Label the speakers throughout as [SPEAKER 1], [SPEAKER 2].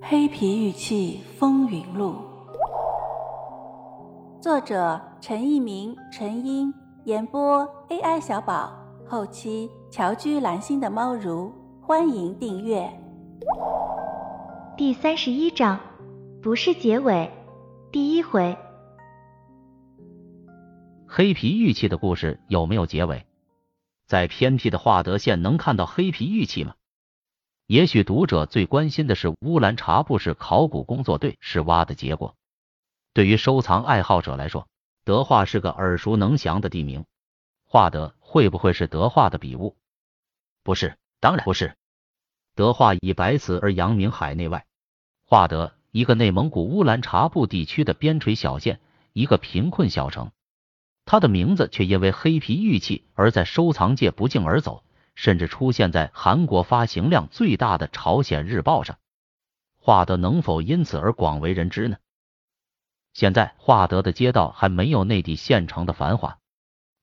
[SPEAKER 1] 黑皮玉器风云录，作者陈一鸣、陈英，演播 AI 小宝，后期乔居蓝心的猫如，欢迎订阅。
[SPEAKER 2] 第三十一章，不是结尾，第一回。
[SPEAKER 3] 黑皮玉器的故事有没有结尾？在偏僻的化德县能看到黑皮玉器吗？也许读者最关心的是乌兰察布市考古工作队是挖的结果。对于收藏爱好者来说，德化是个耳熟能详的地名。化德会不会是德化的笔误？不是，当然不是。德化以白瓷而扬名海内外。化德，一个内蒙古乌兰察布地区的边陲小县，一个贫困小城，它的名字却因为黑皮玉器而在收藏界不胫而走。甚至出现在韩国发行量最大的《朝鲜日报》上，华德能否因此而广为人知呢？现在华德的街道还没有内地县城的繁华，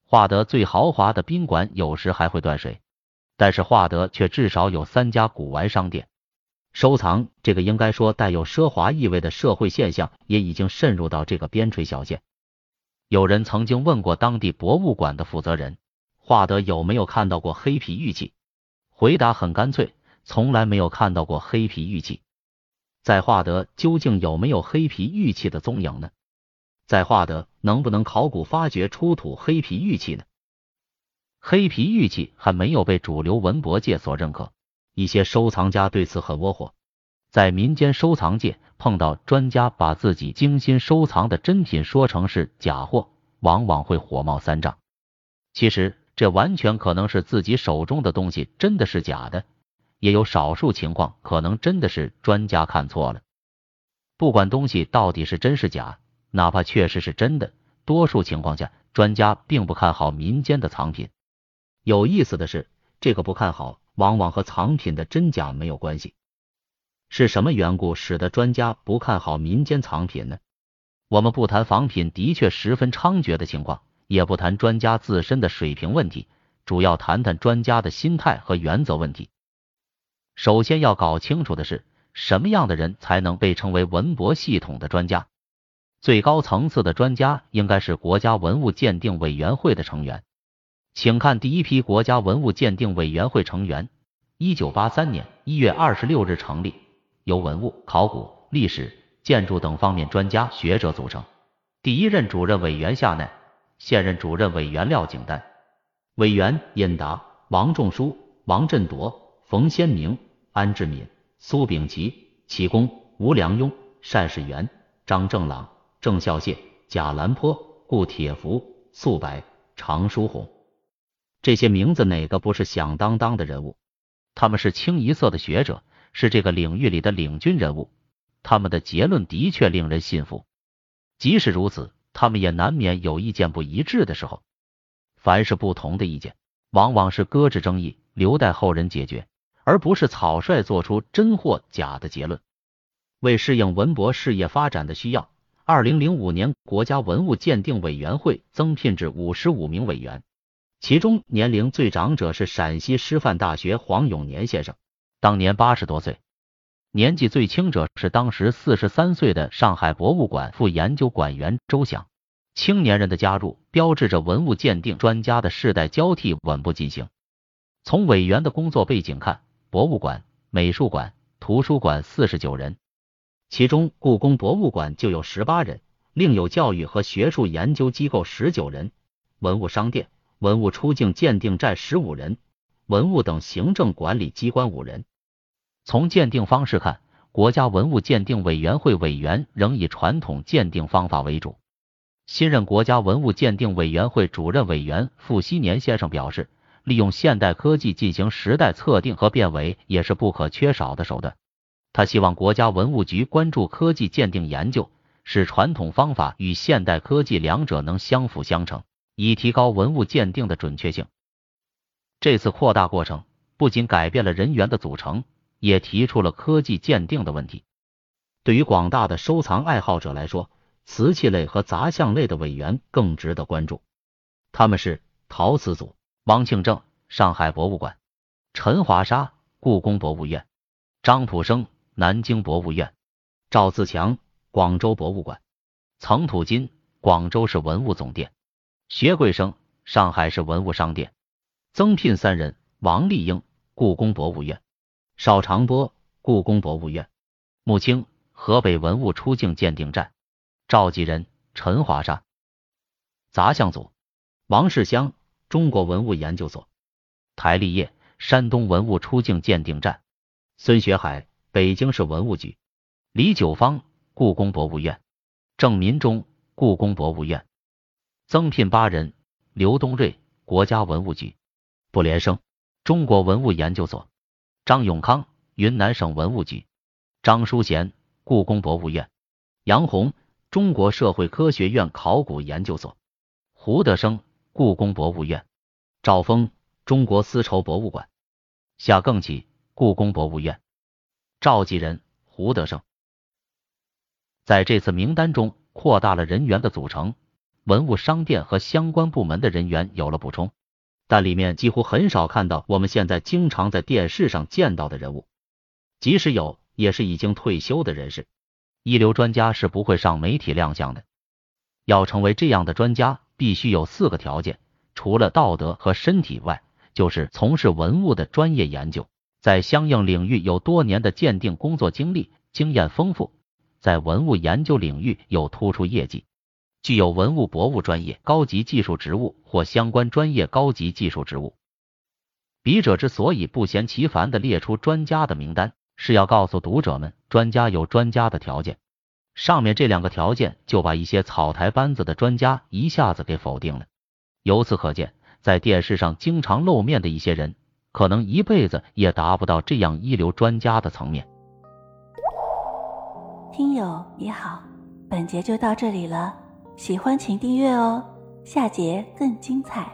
[SPEAKER 3] 华德最豪华的宾馆有时还会断水，但是华德却至少有三家古玩商店。收藏这个应该说带有奢华意味的社会现象也已经渗入到这个边陲小县。有人曾经问过当地博物馆的负责人。华德有没有看到过黑皮玉器？回答很干脆，从来没有看到过黑皮玉器。在华德究竟有没有黑皮玉器的踪影呢？在华德能不能考古发掘出土黑皮玉器呢？黑皮玉器还没有被主流文博界所认可，一些收藏家对此很窝火。在民间收藏界碰到专家把自己精心收藏的珍品说成是假货，往往会火冒三丈。其实。这完全可能是自己手中的东西真的是假的，也有少数情况可能真的是专家看错了。不管东西到底是真是假，哪怕确实是真的，多数情况下专家并不看好民间的藏品。有意思的是，这个不看好往往和藏品的真假没有关系。是什么缘故使得专家不看好民间藏品呢？我们不谈仿品的确十分猖獗的情况。也不谈专家自身的水平问题，主要谈谈专家的心态和原则问题。首先要搞清楚的是，什么样的人才能被称为文博系统的专家？最高层次的专家应该是国家文物鉴定委员会的成员。请看第一批国家文物鉴定委员会成员，一九八三年一月二十六日成立，由文物、考古、历史、建筑等方面专家学者组成。第一任主任委员夏奈。现任主任委员廖景丹，委员尹达、王仲书、王振铎、冯先明、安志敏、苏秉琦、启功、吴良庸、单世元、张正朗、郑孝燮、贾兰坡、顾铁福、素白、常书鸿，这些名字哪个不是响当当的人物？他们是清一色的学者，是这个领域里的领军人物。他们的结论的确令人信服。即使如此。他们也难免有意见不一致的时候。凡是不同的意见，往往是搁置争议，留待后人解决，而不是草率做出真或假的结论。为适应文博事业发展的需要，二零零五年国家文物鉴定委员会增聘至五十五名委员，其中年龄最长者是陕西师范大学黄永年先生，当年八十多岁。年纪最轻者是当时四十三岁的上海博物馆副研究馆员周翔。青年人的加入，标志着文物鉴定专家的世代交替稳步进行。从委员的工作背景看，博物馆、美术馆、图书馆四十九人，其中故宫博物馆就有十八人，另有教育和学术研究机构十九人，文物商店、文物出境鉴定站十五人，文物等行政管理机关五人。从鉴定方式看，国家文物鉴定委员会委员仍以传统鉴定方法为主。新任国家文物鉴定委员会主任委员傅熹年先生表示，利用现代科技进行时代测定和辨伪也是不可缺少的手段。他希望国家文物局关注科技鉴定研究，使传统方法与现代科技两者能相辅相成，以提高文物鉴定的准确性。这次扩大过程不仅改变了人员的组成。也提出了科技鉴定的问题。对于广大的收藏爱好者来说，瓷器类和杂项类的委员更值得关注。他们是陶瓷组王庆正，上海博物馆；陈华沙，故宫博物院；张普生，南京博物院；赵自强，广州博物馆；曾土金，广州市文物总店；薛桂生，上海市文物商店；曾聘三人，王丽英，故宫博物院；邵长波，故宫博物院；穆青，河北文物出境鉴定站；召集人陈华沙；杂项组王世香，中国文物研究所；台立业，山东文物出境鉴定站；孙学海，北京市文物局；李九芳，故宫博物院；郑民忠，故宫博物院；增聘八人：刘东瑞，国家文物局；卜连生，中国文物研究所；张永康，云南省文物局；张淑贤，故宫博物院；杨红，中国社会科学院考古研究所；胡德生，故宫博物院；赵峰，中国丝绸博物馆；夏更起，故宫博物院；召集人胡德生。在这次名单中扩大了人员的组成，文物商店和相关部门的人员有了补充，但里面几乎很少看到我们现在经常在电视上见到的人物，即使有，也是已经退休的人士。一流专家是不会上媒体亮相的。要成为这样的专家，必须有四个条件：除了道德和身体外，就是从事文物的专业研究，在相应领域有多年的鉴定工作经历，经验丰富，在文物研究领域有突出业绩，具有文物博物专业高级技术职务或相关专业高级技术职务。笔者之所以不嫌其烦的列出专家的名单，是要告诉读者们，专家有专家的条件。上面这两个条件就把一些草台班子的专家一下子给否定了。由此可见，在电视上经常露面的一些人，可能一辈子也达不到这样一流专家的层面。
[SPEAKER 1] 听友你好，本节就到这里了，喜欢请订阅哦，下节更精彩。